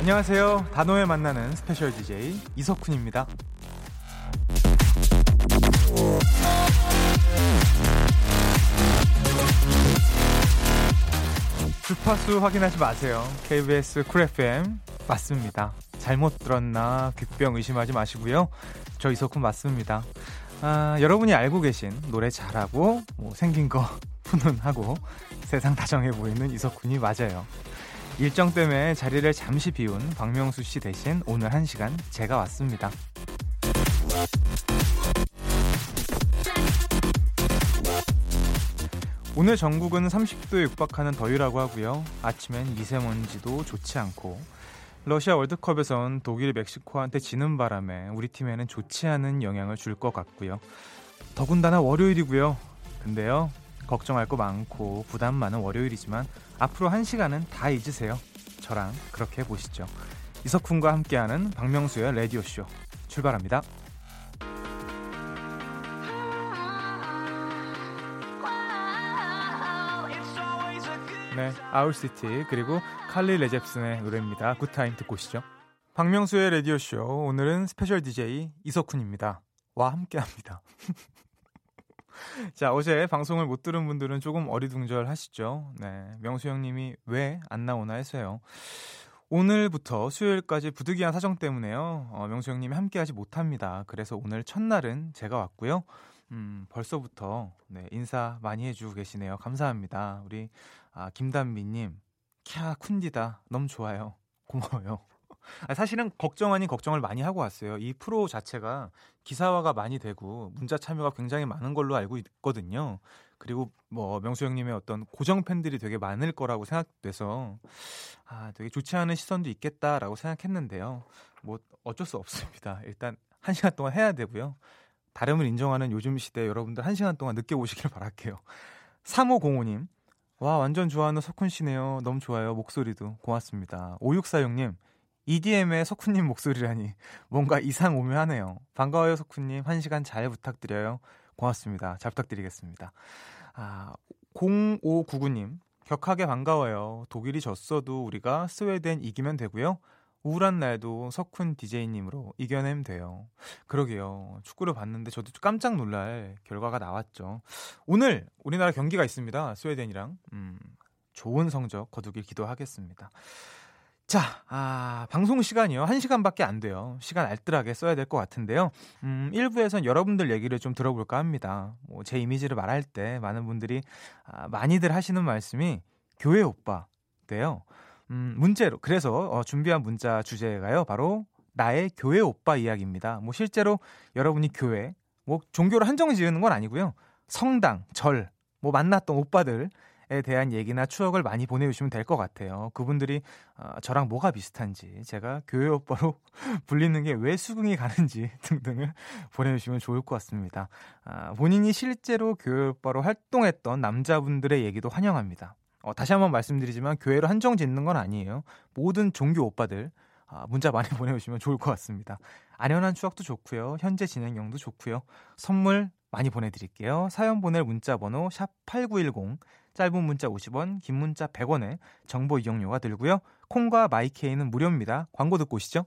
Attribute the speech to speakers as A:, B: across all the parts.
A: 안녕하세요. 단 하루 만나는 special DJ 이석훈입니다. 주파수 확인하지 마세요. KBS Cool FM 맞습니다. 잘못 들었나 귓병 의심하지 마시고요. 저 이석훈 맞습니다. 아, 여러분이 알고 계신 노래 잘하고 뭐 생긴 거 훈훈하고 세상 다정해 보이는 이석훈이 맞아요. 일정 때문에 자리를 잠시 비운 박명수 씨 대신 오늘 한 시간 제가 왔습니다. 오늘 전국은 30도에 육박하는 더위라고 하고요. 아침엔 미세먼지도 좋지 않고 러시아 월드컵에선 독일 멕시코한테 지는 바람에 우리 팀에는 좋지 않은 영향을 줄 것 같고요. 더군다나 월요일이고요. 근데요. 걱정할 거 많고 부담 많은 월요일이지만 앞으로 한 시간은 다 잊으세요. 저랑 그렇게 해보시죠. 이석훈과 함께하는 박명수의 라디오쇼 출발합니다. 네, Owl City 그리고 칼리 레잽슨의 노래입니다. Good Time 듣고 오시죠. 박명수의 라디오쇼 오늘은 special DJ 이석훈입니다. 와 함께합니다. 자, 어제 방송을 못 들은 분들은 조금 어리둥절하시죠. 네, 명수 형님이 왜 안 나오나 해서요. 오늘부터 수요일까지 부득이한 사정 때문에요. 어, 명수 형님이 함께하지 못합니다. 그래서 오늘 첫날은 제가 왔고요. 음, 벌써부터 네, 인사 많이 해주고 계시네요. 감사합니다. 우리 아, 김단미님, 캬 쿤디다 너무 좋아요. 고마워요. 아, 사실은 걱정 아닌 걱정을 많이 하고 왔어요. 이 프로 자체가 기사화가 많이 되고 문자 참여가 굉장히 많은 걸로 알고 있거든요. 그리고 뭐 명수 형님의 어떤 고정 팬들이 되게 많을 거라고 생각돼서 아 되게 좋지 않은 시선도 있겠다라고 생각했는데요. 뭐 어쩔 수 없습니다. 일단 한 시간 동안 해야 되고요. 다름을 인정하는 요즘 시대 여러분들 한 시간 동안 늦게 오시길 바랄게요. 3505님 와 완전 좋아하는 석훈 씨네요. 너무 좋아요. 목소리도 고맙습니다. 5646님 EDM의 석훈님 목소리라니 뭔가 이상 오묘하네요. 반가워요 석훈님 한 시간 잘 부탁드려요. 고맙습니다. 잘 부탁드리겠습니다. 아 0599님 격하게 반가워요. 독일이 졌어도 우리가 스웨덴 이기면 되고요. 우울한 날도 석훈 DJ님으로 이겨내면 돼요. 그러게요. 축구를 봤는데 저도 깜짝 놀랄 결과가 나왔죠. 오늘 우리나라 경기가 있습니다. 스웨덴이랑. 음, 좋은 성적 거두길 기도하겠습니다. 자, 아, 방송 시간이요. 1시간밖에 안 돼요. 시간 알뜰하게 써야 될 것 같은데요. 음, 1부에선 여러분들 얘기를 좀 들어볼까 합니다. 뭐, 제 이미지를 말할 때 많은 분들이, 아, 많이들 하시는 말씀이 교회 오빠인데요. 음, 문제로, 그래서 어, 준비한 문자 주제가요. 바로 나의 교회 오빠 이야기입니다. 뭐, 실제로 여러분이 교회, 뭐, 종교를 한정 지으는 건 아니고요. 성당, 절, 뭐, 만났던 오빠들, 에 대한 얘기나 추억을 많이 보내주시면 될 것 같아요. 그분들이 어, 저랑 뭐가 비슷한지, 제가 교회 오빠로 불리는 게 왜 수긍이 가는지 등등을 보내주시면 좋을 것 같습니다. 아, 본인이 실제로 교회 오빠로 활동했던 남자분들의 얘기도 환영합니다. 어, 다시 한번 말씀드리지만 교회로 한정 짓는 건 아니에요. 모든 종교 오빠들 아, 문자 많이 보내주시면 좋을 것 같습니다. 아련한 추억도 좋고요. 현재 진행형도 좋고요. 선물 많이 보내드릴게요. 사연 보낼 문자 번호 샵8910 짧은 문자 50원, 긴 문자 100원에 정보 이용료가 들고요. 콩과 마이케이는 무료입니다. 광고 듣고 오시죠.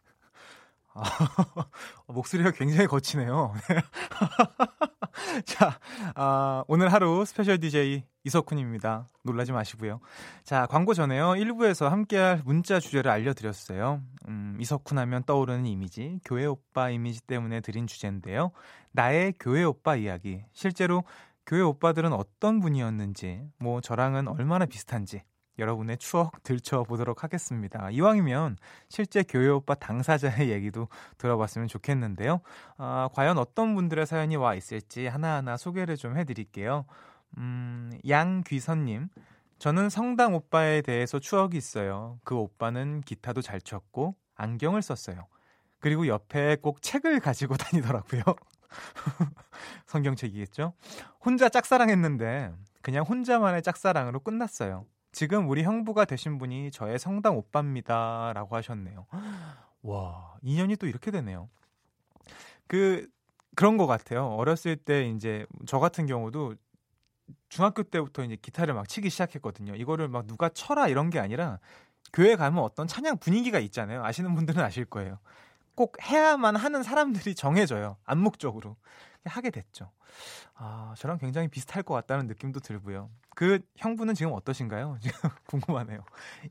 A: 아, 목소리가 굉장히 거치네요. 자, 아, 오늘 하루 special DJ 이석훈입니다. 놀라지 마시고요. 자, 광고 전에요. 1부에서 함께할 문자 주제를 알려드렸어요. 음, 이석훈 하면 떠오르는 이미지, 교회 오빠 이미지 때문에 드린 주제인데요. 나의 교회 오빠 이야기. 실제로 교회 오빠들은 어떤 분이었는지, 뭐 저랑은 얼마나 비슷한지, 여러분의 추억 들춰보도록 하겠습니다. 이왕이면 실제 교회 오빠 당사자의 얘기도 들어봤으면 좋겠는데요. 아, 과연 어떤 분들의 사연이 와 있을지 하나하나 소개를 좀 해드릴게요. 음, 양귀선님. 저는 성당 오빠에 대해서 추억이 있어요. 그 오빠는 기타도 잘 쳤고 안경을 썼어요. 그리고 옆에 꼭 책을 가지고 다니더라고요. 성경책이겠죠? 혼자 짝사랑했는데 그냥 혼자만의 짝사랑으로 끝났어요. 지금 우리 형부가 되신 분이 저의 성당 오빠입니다. 라고 하셨네요. 와, 인연이 또 이렇게 되네요. 그, 그런 것 같아요. 어렸을 때 이제 저 같은 경우도 중학교 때부터 이제 기타를 막 치기 시작했거든요. 이거를 막 누가 쳐라 이런 게 아니라 교회 가면 어떤 찬양 분위기가 있잖아요. 아시는 분들은 아실 거예요. 꼭 해야만 하는 사람들이 정해져요. 암묵적으로. 하게 됐죠. 아, 저랑 굉장히 비슷할 것 같다는 느낌도 들고요. 그 형부는 지금 어떠신가요? 지금 궁금하네요.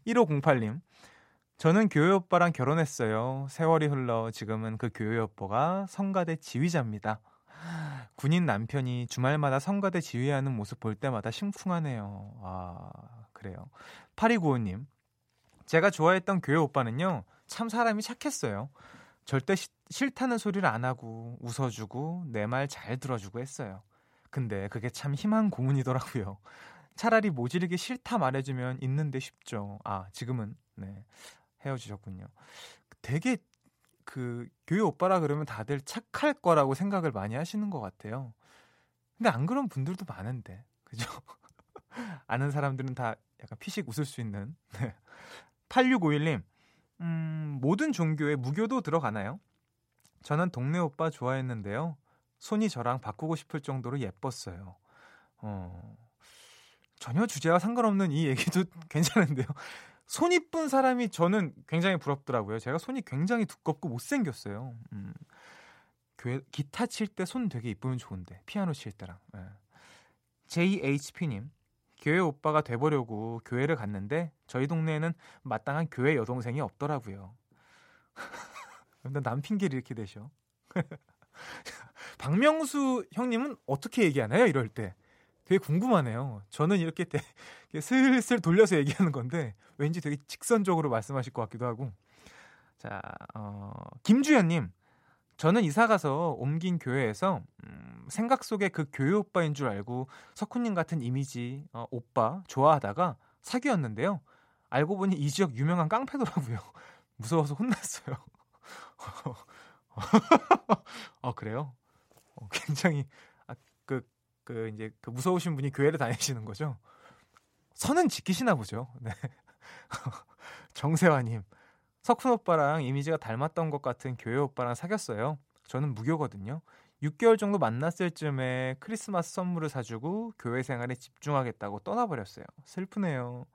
A: 1508님. 저는 교회 오빠랑 결혼했어요. 세월이 흘러 지금은 그 교회 오빠가 성가대 지휘자입니다. 군인 남편이 주말마다 성가대 지휘하는 모습 볼 때마다 심쿵하네요. 아, 그래요. 8295님. 제가 좋아했던 교회 오빠는요, 참 사람이 착했어요. 절대 시, 싫다는 소리를 안 하고 웃어주고 내 말 잘 들어주고 했어요. 근데 그게 참 희망 고문이더라고요. 차라리 모질게 싫다 말해주면 있는데 쉽죠. 아 지금은 네 헤어지셨군요. 되게 그 교회 오빠라 그러면 다들 착할 거라고 생각을 많이 하시는 것 같아요. 근데 안 그런 분들도 많은데 그죠? 아는 사람들은 다 약간 피식 웃을 수 있는. 8651님 음, 모든 종교에 무교도 들어가나요? 저는 동네 오빠 좋아했는데요. 손이 저랑 바꾸고 싶을 정도로 예뻤어요. 어, 전혀 주제와 상관없는 이 얘기도 괜찮은데요. 손 이쁜 사람이 저는 굉장히 부럽더라고요. 제가 손이 굉장히 두껍고 못생겼어요. 음, 교회, 기타 칠 때 손 되게 이쁘면 좋은데, 피아노 칠 때랑. 네. JHP님, 교회 오빠가 돼보려고 교회를 갔는데 저희 동네에는 마땅한 교회 여동생이 없더라고요. 근데 남 핑계를 이렇게 대셔. 박명수 형님은 어떻게 얘기하나요? 이럴 때. 되게 궁금하네요. 저는 이렇게 되, 슬슬 돌려서 얘기하는 건데 왠지 되게 직선적으로 말씀하실 것 같기도 하고. 자, 어, 김주현님. 저는 이사 가서 옮긴 교회에서 음, 생각 속에 그 교회 오빠인 줄 알고 석훈님 같은 이미지 어, 오빠 좋아하다가 사귀었는데요. 알고 보니 이 지역 유명한 깡패더라고요. 무서워서 혼났어요. 아 그래요? 어, 굉장히 아, 그, 그 이제 그 무서우신 분이 교회를 다니시는 거죠? 선은 지키시나 보죠. 네. 정세화님 석훈 오빠랑 이미지가 닮았던 것 같은 교회 오빠랑 사귀었어요. 저는 무교거든요. 6개월 정도 만났을 쯤에 크리스마스 선물을 사주고 교회 생활에 집중하겠다고 떠나버렸어요. 슬프네요.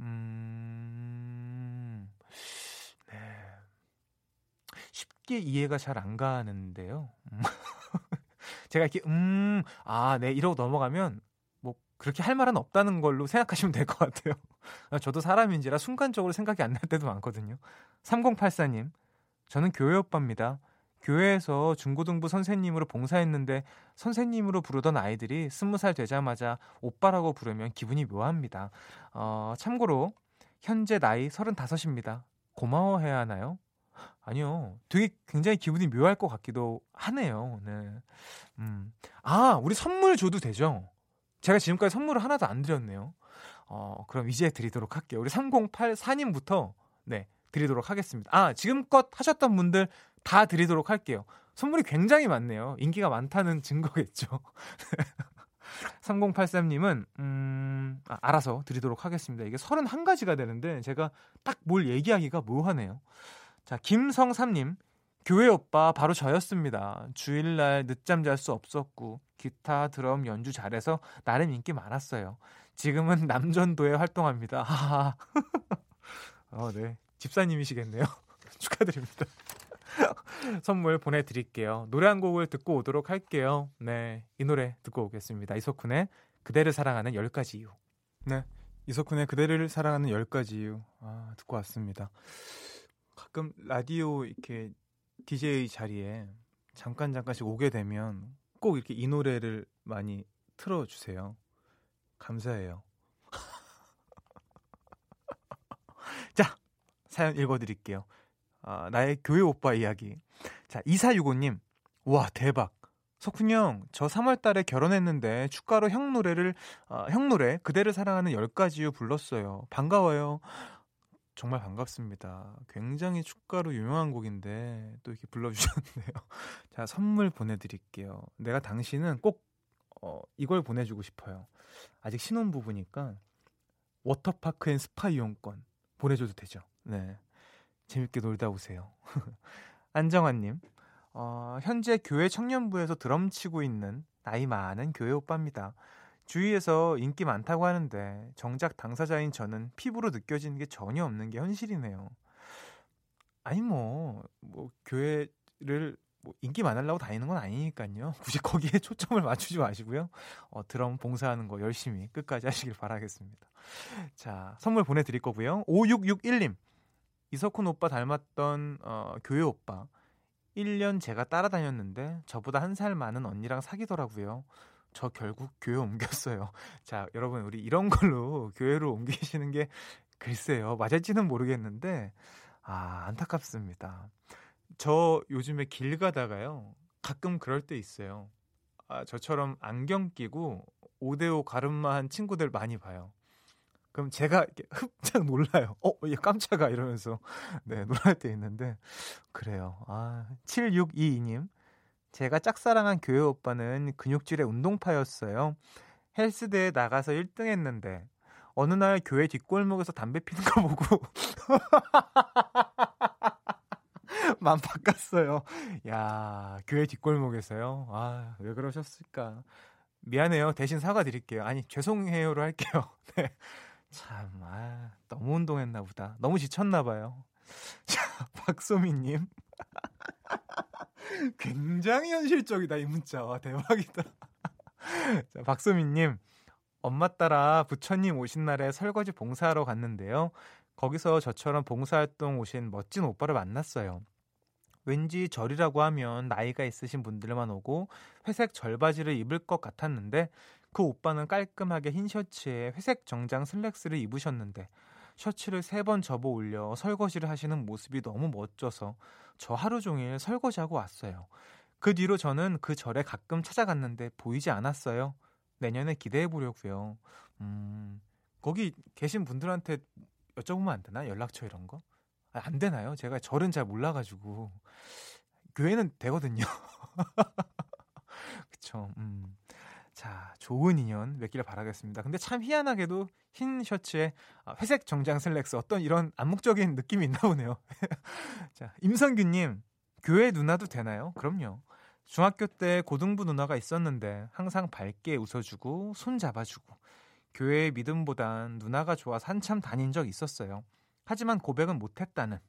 A: 음, 네. 쉽게 이해가 잘 안 가는데요. 제가 이렇게, 음, 아, 네, 이러고 넘어가면 그렇게 할 말은 없다는 걸로 생각하시면 될 것 같아요. 저도 사람인지라 순간적으로 생각이 안 날 때도 많거든요. 3084님, 저는 교회 오빠입니다. 교회에서 중고등부 선생님으로 봉사했는데 선생님으로 부르던 아이들이 스무 살 되자마자 오빠라고 부르면 기분이 묘합니다. 어, 참고로 현재 나이 35입니다. 고마워해야 하나요? 아니요. 되게 굉장히 기분이 묘할 것 같기도 하네요. 네. 음. 아, 우리 선물 줘도 되죠? 제가 지금까지 선물을 하나도 안 드렸네요. 어, 그럼 이제 드리도록 할게요. 우리 3084님부터 네, 드리도록 하겠습니다. 아, 지금껏 하셨던 분들 다 드리도록 할게요. 선물이 굉장히 많네요. 인기가 많다는 증거겠죠. 3083님은, 음, 아, 알아서 드리도록 하겠습니다. 이게 31가지가 되는데, 제가 딱 뭘 얘기하기가 뭐하네요. 자, 김성삼님, 교회 오빠 바로 저였습니다. 주일날 늦잠 잘 수 없었고 기타, 드럼 연주 잘해서 나름 인기 많았어요. 지금은 남전도에 활동합니다. 하하. 어, 네. 집사님이시겠네요. 축하드립니다. 선물 보내드릴게요. 노래 한 곡을 듣고 오도록 할게요. 네. 이 노래 듣고 오겠습니다. 이석훈의 그대를 사랑하는 10가지 이유. 네. 이석훈의 그대를 사랑하는 10가지 이유. 아, 듣고 왔습니다. 가끔 라디오 이렇게 DJ 자리에 잠깐 잠깐씩 오게 되면 꼭 이렇게 이 노래를 많이 틀어 주세요. 감사해요. 자, 사연 읽어 드릴게요. 어, 나의 교회 오빠 이야기. 자, 2465님. 와, 대박. 석훈 형, 저 3월 달에 결혼했는데 축가로 형 노래를, 어, 형 노래, 그대를 사랑하는 10가지요 불렀어요. 반가워요. 정말 반갑습니다. 굉장히 축가로 유명한 곡인데 또 이렇게 불러주셨네요. 자, 선물 보내드릴게요. 내가 당신은 꼭 어, 이걸 보내주고 싶어요. 아직 신혼부부니까 워터파크 and 스파 이용권 보내줘도 되죠. 네. 재밌게 놀다 오세요. 안정환님, 어, 현재 교회 청년부에서 드럼 치고 있는 나이 많은 교회 오빠입니다. 주위에서 인기 많다고 하는데 정작 당사자인 저는 피부로 느껴지는 게 전혀 없는 게 현실이네요. 아니 뭐, 뭐 교회를 뭐 인기 많으려고 다니는 건 아니니까요. 굳이 거기에 초점을 맞추지 마시고요. 어, 드럼 봉사하는 거 열심히 끝까지 하시길 바라겠습니다. 자, 선물 보내드릴 거고요. 5661님. 이석훈 오빠 닮았던 어, 교회 오빠. 1년 제가 따라다녔는데 저보다 한 살 많은 언니랑 사귀더라고요. 저 결국 교회 옮겼어요. 자, 여러분 우리 이런 걸로 교회로 옮기시는 게 글쎄요. 맞을지는 모르겠는데 아, 안타깝습니다. 저 요즘에 길 가다가요. 가끔 그럴 때 있어요. 아, 저처럼 안경 끼고 오데오 가름마한 친구들 많이 봐요. 그럼 제가 이렇게 흡짝 놀라요. 어, 얘 깜짝아 이러면서 네, 놀랄 때 있는데 그래요. 아, 7622님. 제가 짝사랑한 교회 오빠는 근육질의 운동파였어요. 헬스대에 나가서 1등 했는데 어느 날 교회 뒷골목에서 담배 피는 거 보고 맘 바꿨어요. 야, 교회 뒷골목에서요. 아, 왜 그러셨을까? 미안해요. 대신 사과드릴게요. 아니, 죄송해요로 할게요. 네. 참, 아, 너무 운동했나 보다. 너무 지쳤나 봐요. 자, 박소민님. 굉장히 현실적이다, 이 문자. 와, 대박이다. 자, 박소민님. 엄마 따라 부처님 오신 날에 설거지 봉사하러 갔는데요. 거기서 저처럼 봉사활동 오신 멋진 오빠를 만났어요. 왠지 절이라고 하면 나이가 있으신 분들만 오고 회색 절바지를 입을 것 같았는데 그 오빠는 깔끔하게 흰 셔츠에 회색 정장 슬랙스를 입으셨는데 셔츠를 세 번 접어 올려 설거지를 하시는 모습이 너무 멋져서 저 하루 종일 설거지하고 왔어요. 그 뒤로 저는 그 절에 가끔 찾아갔는데 보이지 않았어요. 내년에 기대해 보려고요. 음, 거기 계신 분들한테 여쭤보면 안 되나? 연락처 이런 거? 아, 안 되나요? 제가 절은 잘 몰라가지고 교회는 되거든요. 그쵸. 음. 자, 좋은 인연 맺기를 바라겠습니다. 근데 참 희한하게도 흰 셔츠에 아, 회색 정장 슬랙스 어떤 이런 암묵적인 느낌이 있나 보네요. 자, 임성규님, 교회 누나도 되나요? 그럼요. 중학교 때 고등부 누나가 있었는데 항상 밝게 웃어주고 손 잡아주고 교회의 믿음보단 누나가 좋아서 한참 다닌 적 있었어요. 하지만 고백은 못했다는.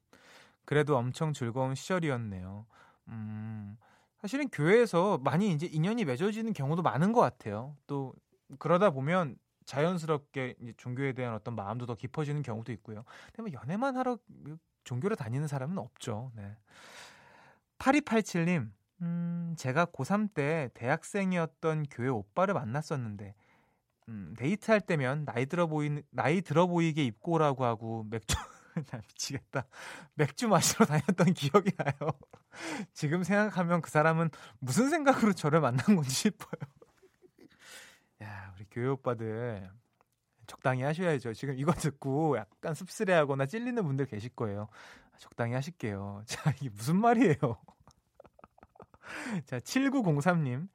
A: 그래도 엄청 즐거운 시절이었네요. 음, 사실은 교회에서 많이 이제 인연이 맺어지는 경우도 많은 것 같아요. 또 그러다 보면 자연스럽게 종교에 대한 어떤 마음도 더 깊어지는 경우도 있고요. 근데 뭐 연애만 하러 종교를 다니는 사람은 없죠. 네. 8287님, 음, 제가 고3 때 대학생이었던 교회 오빠를 만났었는데, 음, 데이트할 때면 나이 들어 보이 나이 들어 보이게 입고 오라고 하고 맥주 나 미치겠다. 맥주 마시러 다녔던 기억이 나요. 지금 생각하면 그 사람은 무슨 생각으로 저를 만난 건지 싶어요. 야, 우리 교회 오빠들 적당히 하셔야죠. 지금 이거 듣고 약간 씁쓸해하거나 찔리는 분들 계실 거예요. 적당히 하실게요. 자, 이게 무슨 말이에요? 자, 7903님.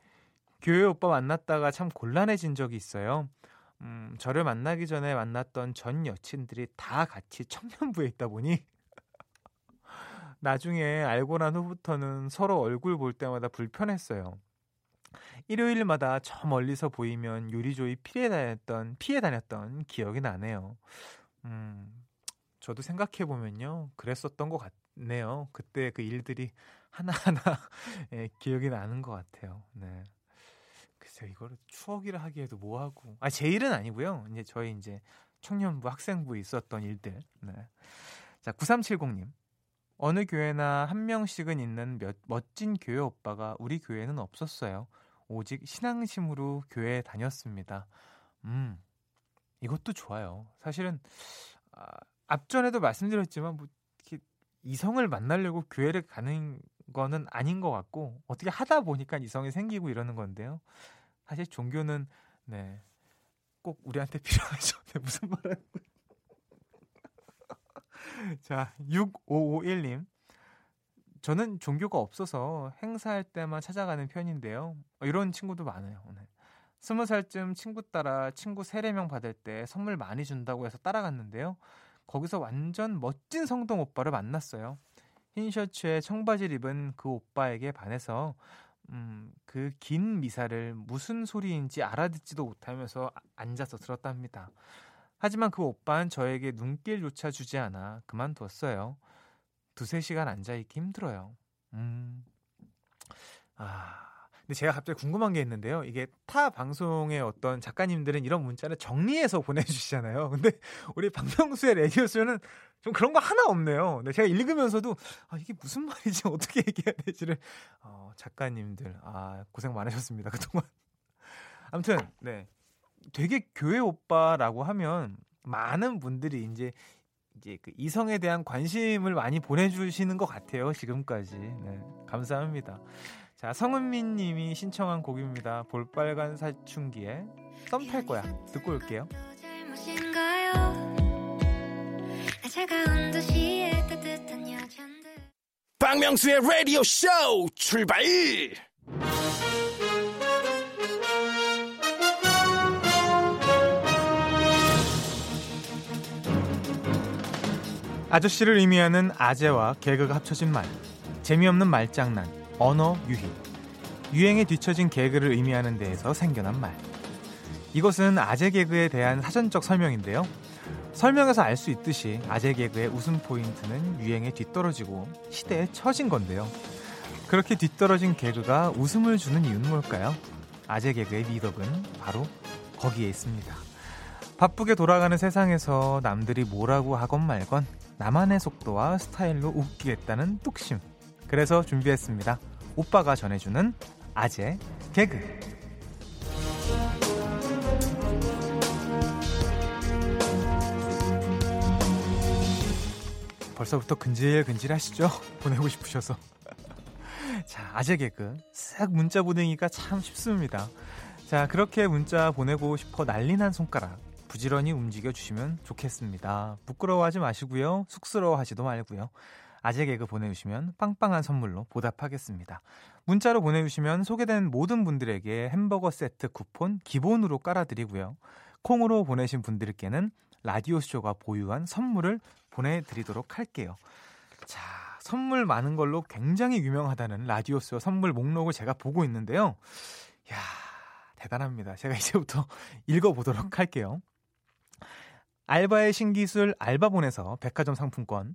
A: 교회 오빠 만났다가 참 곤란해진 적이 있어요. 음, 저를 만나기 전에 만났던 전 여친들이 다 같이 청년부에 있다 보니 나중에 알고 난 후부터는 서로 얼굴 볼 때마다 불편했어요. 일요일마다 저 멀리서 보이면 요리조리 피해 다녔던 피해 다녔던 기억이 나네요. 음, 저도 생각해 보면요, 그랬었던 것 같네요. 그때 그 일들이 하나하나 예, 기억이 나는 것 같아요. 네. 글쎄요, 이거를 추억이라 하기에도 뭐하고. 아, 제 일은 아니고요. 이제 저희 이제 청년부 학생부에 있었던 일들. 네. 자, 9370님. 어느 교회나 한 명씩은 있는 몇, 멋진 교회 오빠가 우리 교회는 없었어요. 오직 신앙심으로 교회에 다녔습니다. 음, 이것도 좋아요. 사실은, 아, 앞전에도 말씀드렸지만 뭐 이렇게 이성을 만나려고 교회를 가는 거는 아닌 것 같고 어떻게 하다 보니까 이성이 생기고 이러는 건데요. 사실 종교는 네. 꼭 우리한테 필요하죠. 네, 무슨 말 하는 거예요? 자, 6551님. 저는 종교가 없어서 행사할 때만 찾아가는 편인데요. 어, 이런 친구도 많아요, 오늘. 스무 살쯤 친구 따라 친구 세례명 받을 때 선물 많이 준다고 해서 따라갔는데요. 거기서 완전 멋진 성동 오빠를 만났어요. 흰 셔츠에 청바지를 입은 그 오빠에게 반해서 음, 그 긴 미사를 무슨 소리인지 알아듣지도 못하면서 앉아서 들었답니다. 하지만 그 오빠는 저에게 눈길조차 주지 않아 그만뒀어요. 두세 시간 앉아있기 힘들어요. 음. 아. 근데 제가 갑자기 궁금한 게 있는데요. 이게 타 방송의 어떤 작가님들은 이런 문자를 정리해서 보내주시잖아요. 근데 우리 박명수의 레디오스는 좀 그런 거 하나 없네요. 근데 제가 읽으면서도 아, 이게 무슨 말이지? 어떻게 얘기해야 되지를 어, 작가님들 아 고생 많으셨습니다 그동안. 아무튼 네 되게 교회 오빠라고 하면 많은 분들이 이제 이제 그 이성에 대한 관심을 많이 보내주시는 것 같아요 지금까지 네, 감사합니다. 자 성은민 님이 신청한 곡입니다. 볼빨간 사춘기에 썸 탈 거야 듣고 올게요.
B: 박명수의 라디오 쇼 출발!
A: 아저씨를 의미하는 아재와 개그가 합쳐진 말. 재미없는 말장난, 언어 유희. 유행에 뒤처진 개그를 의미하는 데에서 생겨난 말. 이것은 아재 개그에 대한 사전적 설명인데요. 설명에서 알 수 있듯이 아재 개그의 웃음 포인트는 유행에 뒤떨어지고 시대에 처진 건데요. 그렇게 뒤떨어진 개그가 웃음을 주는 이유는 뭘까요? 아재 개그의 미덕은 바로 거기에 있습니다. 바쁘게 돌아가는 세상에서 남들이 뭐라고 하건 말건 나만의 속도와 스타일로 웃기겠다는 뚝심. 그래서 준비했습니다. 오빠가 전해주는 아재 개그. 벌써부터 근질근질 하시죠? 보내고 싶으셔서. 자, 아재 개그. 싹 문자 보내기가 참 쉽습니다. 자, 그렇게 문자 보내고 싶어 난리난 손가락. 부지런히 움직여 주시면 좋겠습니다. 부끄러워하지 마시고요. 쑥스러워하지도 말고요. 아재 개그 보내주시면 빵빵한 선물로 보답하겠습니다. 문자로 보내주시면 소개된 모든 분들에게 햄버거 세트 쿠폰 기본으로 깔아드리고요. 콩으로 보내신 분들께는 라디오쇼가 보유한 선물을 보내드리도록 할게요. 자, 선물 많은 걸로 굉장히 유명하다는 라디오쇼 선물 목록을 제가 보고 있는데요. 야 대단합니다. 제가 이제부터 읽어보도록 할게요. 알바의 신기술 알바몬에서 백화점 상품권,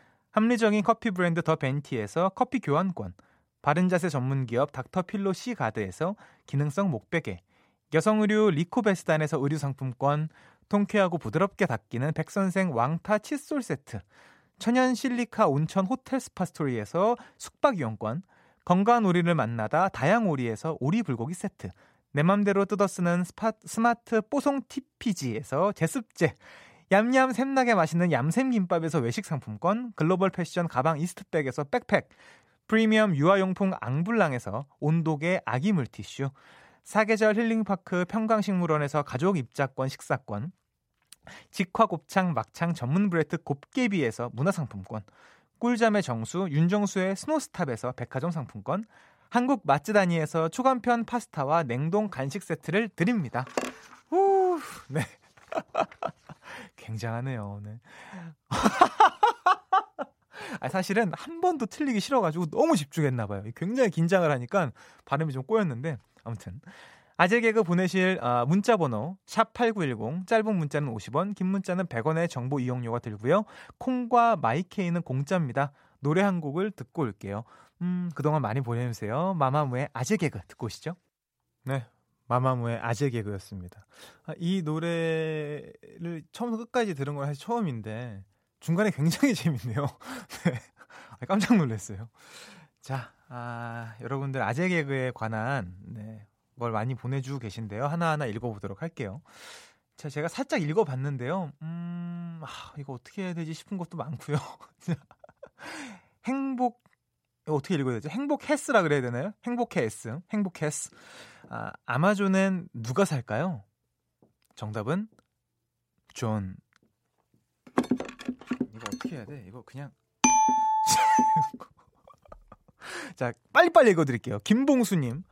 A: 합리적인 커피 브랜드 더 벤티에서 커피 교환권, 바른자세 전문기업 닥터필로 시가드에서 기능성 목베개, 여성 의류 리코베스단에서 의류 상품권, 통쾌하고 부드럽게 닦이는 백선생 왕타 칫솔 세트, 천연 실리카 온천 호텔 스파스토리에서 숙박 이용권, 건강한 오리를 만나다 다향 오리에서 오리 불고기 세트, 내 맘대로 뜯어쓰는 스파, 스마트 뽀송 TPG에서 제습제, 얌얌 샘나게 맛있는 얌샘김밥에서 외식 상품권, 글로벌 패션 가방 이스트백에서 백팩, 프리미엄 유아용품 앙블랑에서 온도계 아기 물티슈, 사계절 힐링파크 평강식물원에서 가족 입장권 식사권, 직화 곱창 막창 전문 브레트 곱개비에서 문화상품권, 꿀잠의 정수 윤정수의 스노스탑에서 백화점 상품권 한국 맛즈다니에서 초간편 파스타와 냉동 간식 세트를 드립니다. 우, 네. 굉장하네요. 네. 아, 사실은 한 번도 틀리기 싫어가지고 너무 집중했나 봐요. 굉장히 긴장을 하니까 발음이 좀 꼬였는데 아무튼 아재 개그 보내실 아, 문자 번호 샵8910 짧은 문자는 50원 긴 문자는 100원의 정보 이용료가 들고요. 콩과 마이케이는 공짜입니다. 노래 한 곡을 듣고 올게요. 음, 그동안 많이 보내주세요. 마마무의 아재 개그 듣고 오시죠. 네. 마마무의 아재 개그였습니다. 아, 이 노래를 처음부터 끝까지 들은 건 사실 처음인데 중간에 굉장히 재밌네요. 네. 아, 깜짝 놀랐어요. 자, 아, 여러분들 아재 개그에 관한 네, 걸 많이 보내주고 계신데요. 하나하나 읽어보도록 할게요. 자, 제가 살짝 읽어봤는데요. 음, 아, 이거 어떻게 해야 되지 싶은 것도 많고요. 행복 어떻게 읽어야 되죠? 행복했스라 그래야 되나요? 행복했스, 행복했스. 아, 아마존은 누가 살까요? 정답은 존. 이거 어떻게 해야 돼? 이거 그냥 자, 빨리빨리 읽어드릴게요. 김봉수님,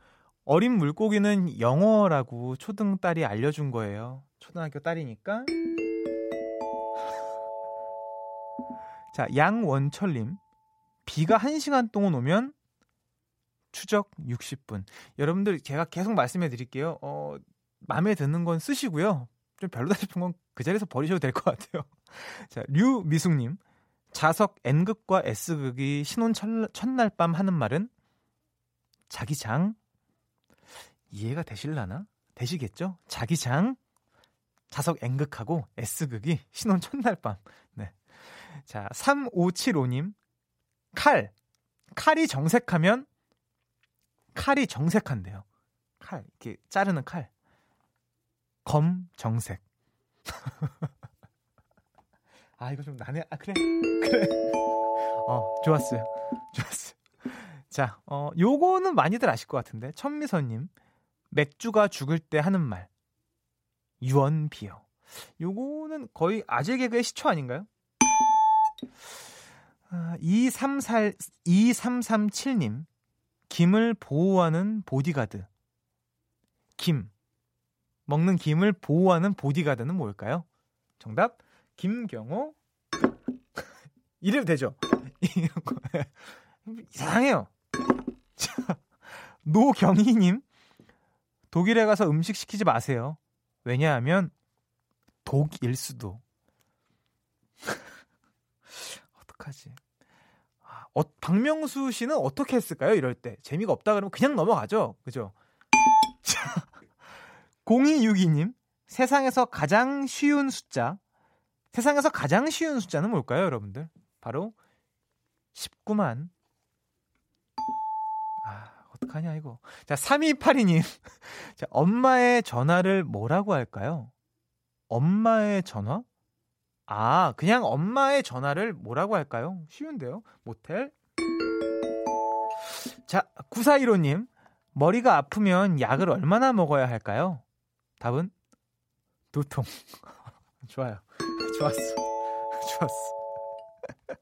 A: 어린 물고기는 영어라고 초등 딸이 알려준 거예요. 초등학교 딸이니까. 자, 양원철님, 비가 1시간 동안 오면 추적 60분. 여러분들 제가 계속 말씀해 드릴게요. 어, 마음에 드는 건 쓰시고요. 좀 별로다 싶은 건 그 자리에서 버리셔도 될 것 같아요. 자, 류미숙님. 자석 N극과 S극이 신혼 첫날 밤 하는 말은 자기 장 이해가 되실라나? 되시겠죠? 자기 장 자석 N극하고 S극이 신혼 첫날 밤. 네. 자, 3575님. 칼. 칼이 정색하면 칼이 정색한대요. 칼. 이렇게 자르는 칼. 검 정색. 아, 이거 좀 나네. 아, 그래. 그래. 어, 좋았어요. 좋았어요. 자, 어, 요거는 많이들 아실 것 같은데. 천미선님. 맥주가 죽을 때 하는 말. 유언비어. 요거는 거의 아재 개그의 시초 아닌가요? 아, 234, 2337님. 김을 보호하는 보디가드. 김. 먹는 김을 보호하는 보디가드는 뭘까요? 정답. 김경호 이래도 되죠? 이상해요. 노경희님 독일에 가서 음식 시키지 마세요. 왜냐하면 독일 수도. 어떡하지? 어, 박명수 씨는 어떻게 했을까요? 이럴 때 재미가 없다 그러면 그냥 넘어가죠. 그죠? 0262님 세상에서 가장 쉬운 숫자 세상에서 가장 쉬운 숫자는 뭘까요, 여러분들? 바로 19만. 아, 어떡하냐, 이거. 자, 3282님. 자, 엄마의 전화를 뭐라고 할까요? 엄마의 전화? 아, 그냥 엄마의 전화를 뭐라고 할까요? 쉬운데요? 모텔? 자, 9415님. 머리가 아프면 약을 얼마나 먹어야 할까요? 답은 두 통. 좋아요. 좋았어. 좋았어.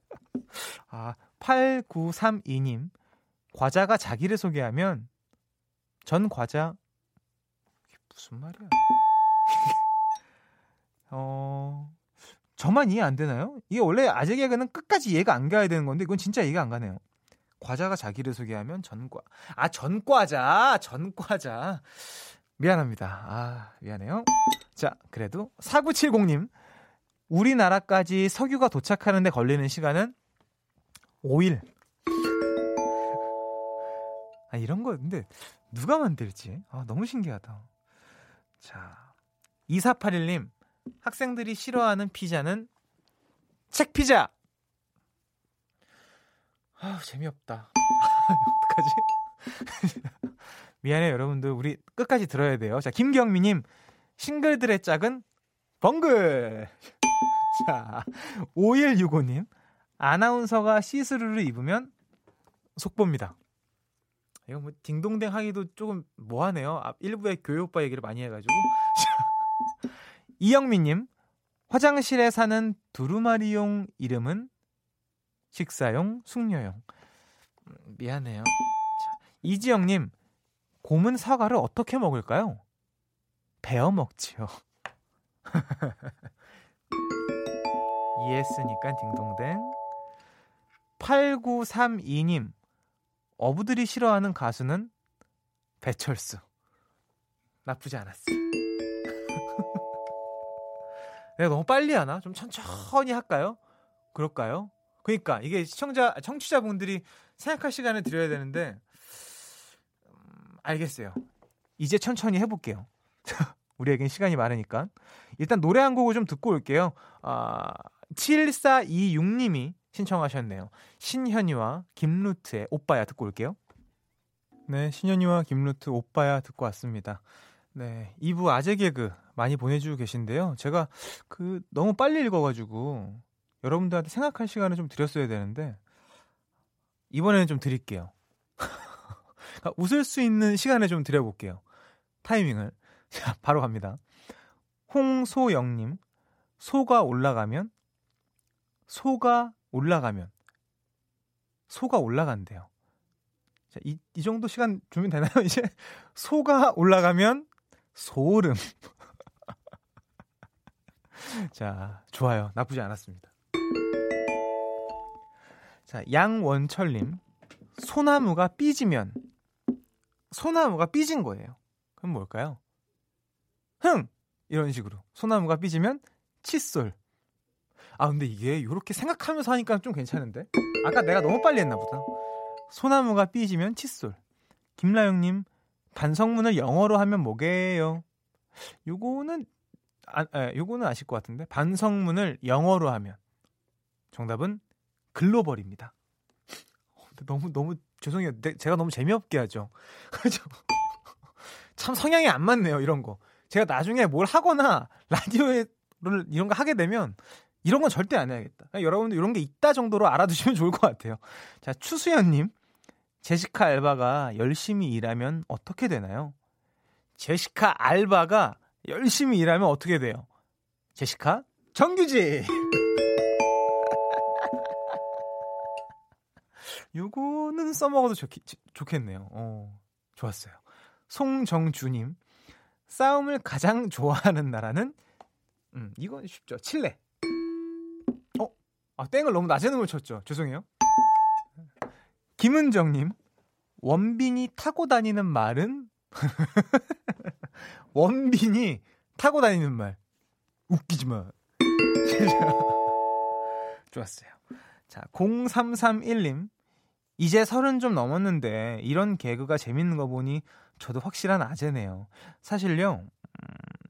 A: 아, 8932님. 과자가 자기를 소개하면 전 과자 이게 무슨 말이야? 어 저만 이해 안 되나요? 이게 원래 아재 개그는 끝까지 이해가 안 가야 되는 건데 이건 진짜 이해가 안 가네요. 과자가 자기를 소개하면 전과 아 전과자 전과자 미안합니다. 아 미안해요. 자 그래도 4970님 우리나라까지 석유가 도착하는데 걸리는 시간은 5일. 아, 이런 거, 근데, 누가 만들지? 아, 너무 신기하다. 자, 2481님, 학생들이 싫어하는 피자는 책 피자! 아 재미없다. 어떡하지? 미안해요, 여러분들. 우리 끝까지 들어야 돼요. 자, 김경미님, 싱글들의 짝은 벙글! 자, 5165님. 아나운서가 시스루를 입으면 속보입니다. 이거 뭐 딩동댕 하기도 조금 뭐하네요. 앞 1부에 교회 오빠 얘기를 많이 해가지고. 이영민님, 화장실에 사는 두루마리용 이름은 식사용, 숙녀용. 음, 미안해요. 자, 이지영님, 곰은 사과를 어떻게 먹을까요? 베어 먹지요. 이해했으니까 딩동댕. 8932님, 어부들이 싫어하는 가수는 배철수. 나쁘지 않았어. 내가 너무 빨리 하나? 좀 천천히 할까요? 그럴까요? 그러니까 이게 시청자 청취자분들이 생각할 시간을 드려야 되는데 음, 알겠어요. 이제 천천히 해볼게요. 우리에겐 시간이 많으니까 일단 노래 한 곡을 좀 듣고 올게요. 아, 7426님이 신청하셨네요. 신현이와 김루트의 오빠야 듣고 올게요. 네, 신현이와 김루트 오빠야 듣고 왔습니다. 네, 2부 아재 개그 많이 보내주고 계신데요. 제가 그 너무 빨리 읽어가지고 여러분들한테 생각할 시간을 좀 드렸어야 되는데 이번에는 좀 드릴게요. 그러니까 웃을 수 있는 시간을 좀 드려볼게요. 타이밍을. 자, 바로 갑니다. 홍소영님, 소가 올라가면, 소가 올라가면, 소가 올라간대요. 자, 이, 이 정도 시간 주면 되나요? 이제 소가 올라가면 소름. 자, 좋아요. 나쁘지 않았습니다. 자, 양원철님. 소나무가 삐지면, 소나무가 삐진 거예요. 그럼 뭘까요? 흥! 이런 식으로. 소나무가 삐지면 칫솔. 아, 근데 이게 이렇게 생각하면서 하니까 좀 괜찮은데? 아까 내가 너무 빨리 했나 보다. 소나무가 삐지면 칫솔. 김라영님, 반성문을 영어로 하면 뭐게요? 요거는 아, 아, 요거는 아실 것 같은데 반성문을 영어로 하면 정답은 글로벌입니다. 너무 너무 죄송해요. 제가 너무 재미없게 하죠. 참 성향이 안 맞네요. 이런 거. 제가 나중에 뭘 하거나 라디오에 이런 거 하게 되면 이런 건 절대 안 해야겠다. 여러분들 이런 게 있다 정도로 알아두시면 좋을 것 같아요. 자, 추수연님. 제시카 알바가 열심히 일하면 어떻게 되나요? 제시카 알바가 열심히 일하면 어떻게 돼요? 제시카 정규직! 요거는 써먹어도 좋, 좋겠네요. 어, 좋았어요. 송정주님, 싸움을 가장 좋아하는 나라는, 음, 이건 쉽죠. 칠레. 어? 아, 땡을 너무 낮은 음을 쳤죠. 죄송해요. 김은정님, 원빈이 타고 다니는 말은? 원빈이 타고 다니는 말. 웃기지 마. 좋았어요. 자, 0331님. 이제 서른 좀 넘었는데 이런 개그가 재밌는 거 보니 저도 확실한 아재네요. 사실요, 음,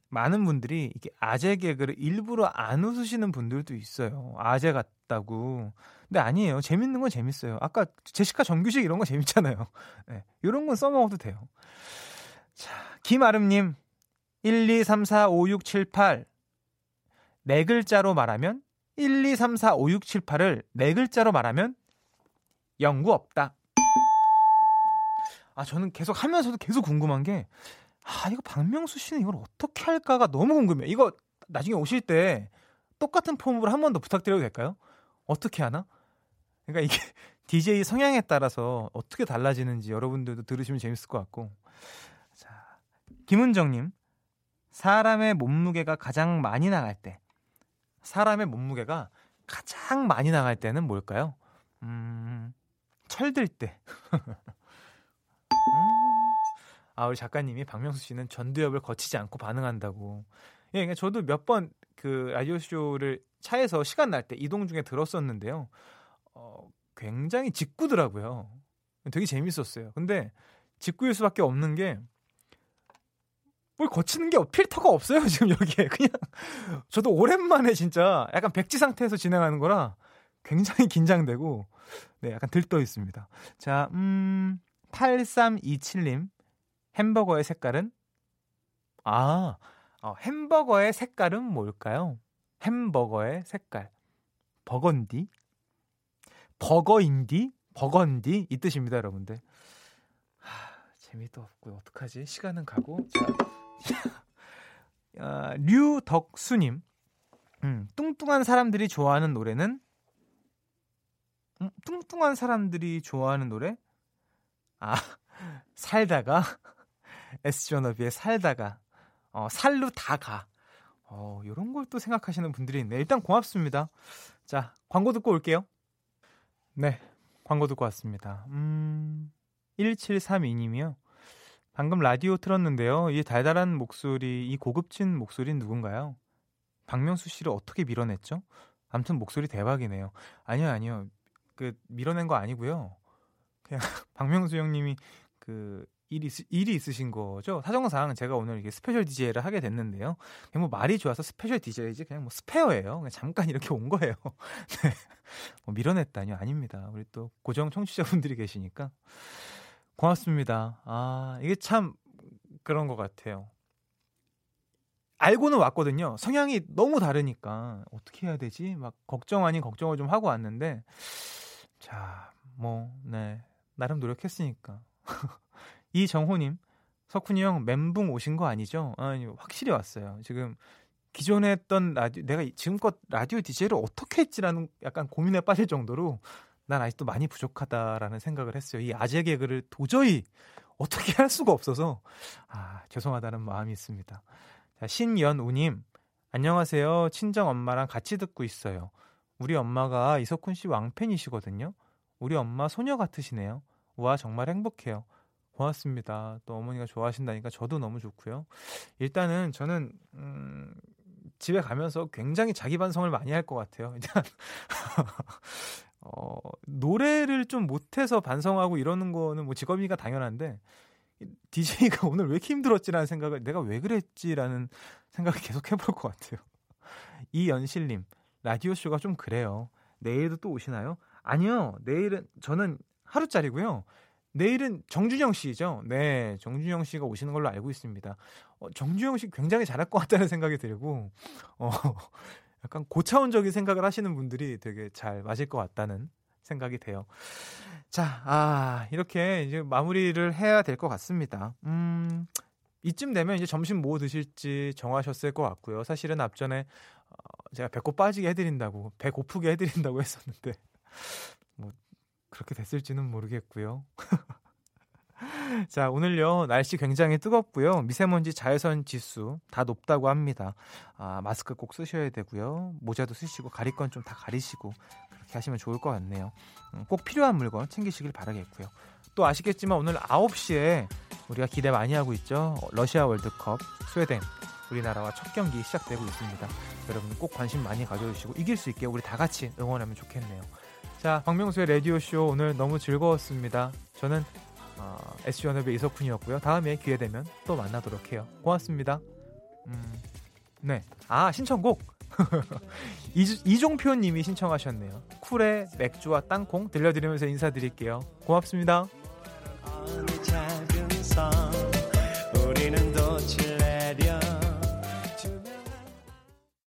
A: 많은 분들이 이게 아재 개그를 일부러 안 웃으시는 분들도 있어요. 아재 같다고. 근데 아니에요. 재밌는 건 재밌어요. 아까 제시카 정규식 이런 거 재밌잖아요. 네, 이런 건 써먹어도 돼요. 자, 김아름님, 1, 2, 3, 4, 5, 6, 7, 8. 네 글자로 말하면 1, 2, 3, 4, 5, 6, 7, 8을 네 글자로 말하면 영구 없다. 아, 저는 계속 하면서도 계속 궁금한 게, 아, 이거 박명수 씨는 이걸 어떻게 할까가 너무 궁금해요. 이거 나중에 오실 때 똑같은 폼으로 한 번 더 부탁드려도 될까요? 어떻게 하나? 그러니까 이게 DJ 성향에 따라서 어떻게 달라지는지 여러분들도 들으시면 재밌을 것 같고. 자, 김은정님. 사람의 몸무게가 가장 많이 나갈 때. 사람의 몸무게가 가장 많이 나갈 때는 뭘까요? 음, 철들 때. 음, 아, 우리 작가님이 박명수 씨는 전두엽을 거치지 않고 반응한다고. 예, 그러니까 저도 몇 번 그 라디오 쇼를 차에서 시간 날 때 이동 중에 들었었는데요. 어, 굉장히 직구더라고요. 되게 재밌었어요. 근데 직구일 수밖에 없는 게, 뭘 거치는 게 필터가 없어요, 지금 여기에. 그냥, 저도 오랜만에 진짜 약간 백지 상태에서 진행하는 거라 굉장히 긴장되고, 네, 약간 들떠 있습니다. 자, 음, 8327님, 햄버거의 색깔은? 아, 어, 햄버거의 색깔은 뭘까요? 햄버거의 색깔. 버건디? 버거인디? 버건디? 이 뜻입니다, 여러분들. 하, 재미도 없고, 어떡하지? 시간은 가고. 자, 어, 류덕수님. 음, 뚱뚱한 사람들이 좋아하는 노래는 음, 뚱뚱한 사람들이 좋아하는 노래? 아, 살다가 SG 워너비의 살다가 어, 살로 다 가. 어, 요런 걸 또 생각하시는 분들이 있네. 일단 고맙습니다. 자, 광고 듣고 올게요. 네, 광고 듣고 왔습니다. 음, 1732님이요. 방금 라디오 틀었는데요. 이 달달한 목소리, 이 고급진 목소리는 누군가요? 박명수 씨를 어떻게 밀어냈죠? 아무튼 목소리 대박이네요. 아니요, 아니요. 그 밀어낸 거 아니고요. 그냥 박명수 형님이 그 일이, 일이 있으신 거죠. 사정상 제가 오늘 이게 special DJ를 하게 됐는데요. 그냥 뭐 말이 좋아서 special DJ지 그냥 뭐 스페어예요. 그냥 잠깐 이렇게 온 거예요. 네. 뭐 밀어냈다니요. 아닙니다. 우리 또 고정 청취자분들이 계시니까. 고맙습니다. 아, 이게 참 그런 것 같아요. 알고는 왔거든요. 성향이 너무 다르니까 어떻게 해야 되지? 막 걱정 아닌 걱정을 좀 하고 왔는데 자, 뭐, 네. 나름 노력했으니까. 이정호님, 석훈이 형 멘붕 오신 거 아니죠? 아니, 확실히 왔어요. 지금 기존에 했던 라디오, 내가 지금껏 라디오 DJ를 어떻게 했지라는 약간 고민에 빠질 정도로 난 아직도 많이 부족하다라는 생각을 했어요. 이 아재 개그를 도저히 어떻게 할 수가 없어서 아 죄송하다는 마음이 있습니다. 자, 신연우님 안녕하세요. 친정 엄마랑 같이 듣고 있어요. 우리 엄마가 이석훈 씨 왕팬이시거든요. 우리 엄마 소녀 같으시네요. 와 정말 행복해요. 고맙습니다. 또 어머니가 좋아하신다니까 저도 너무 좋고요. 일단은 저는 음, 집에 가면서 굉장히 자기 반성을 많이 할 것 같아요. 일단 어, 노래를 좀 못해서 반성하고 이러는 거는 뭐 직업이니까 당연한데 DJ가 오늘 왜 이렇게 힘들었지라는 생각을 내가 왜 그랬지라는 생각을 계속 해볼 것 같아요. 이연실님 라디오 쇼가 좀 그래요. 내일도 또 오시나요? 아니요. 내일은 저는 하루짜리고요. 내일은 정준영 씨죠. 네, 정준영 씨가 오시는 걸로 알고 있습니다. 어, 정준영 씨 굉장히 잘할 것 같다는 생각이 들고, 어, 약간 고차원적인 생각을 하시는 분들이 되게 잘 맞을 것 같다는 생각이 돼요. 자, 아, 이렇게 이제 마무리를 해야 될 것 같습니다. 음, 이쯤 되면 이제 점심 뭐 드실지 정하셨을 것 같고요. 사실은 앞전에 어, 제가 배꼽 빠지게 해드린다고, 배 고프게 해드린다고 했었는데, 뭐, 그렇게 됐을지는 모르겠고요. 자, 오늘요, 날씨 굉장히 뜨겁고요. 미세먼지 자외선 지수 다 높다고 합니다. 아, 마스크 꼭 쓰셔야 되고요. 모자도 쓰시고, 가릴 건 좀 다 가리시고, 그렇게 하시면 좋을 것 같네요. 음, 꼭 필요한 물건 챙기시길 바라겠고요. 또 아시겠지만 오늘 9시에 우리가 기대 많이 하고 있죠. 러시아 월드컵, 스웨덴. 우리나라와 첫 경기 시작되고 있습니다. 여러분 꼭 관심 많이 가져주시고 이길 수 있게 우리 다 같이 응원하면 좋겠네요. 자, 박명수의 라디오쇼 오늘 너무 즐거웠습니다. 저는 어, SG연합의 이석훈이었고요. 다음에 기회 되면 또 만나도록 해요. 고맙습니다. 음, 네. 아, 신청곡. 이 종표 님이 신청하셨네요. 쿨의 맥주와 땅콩 들려드리면서 인사드릴게요. 고맙습니다.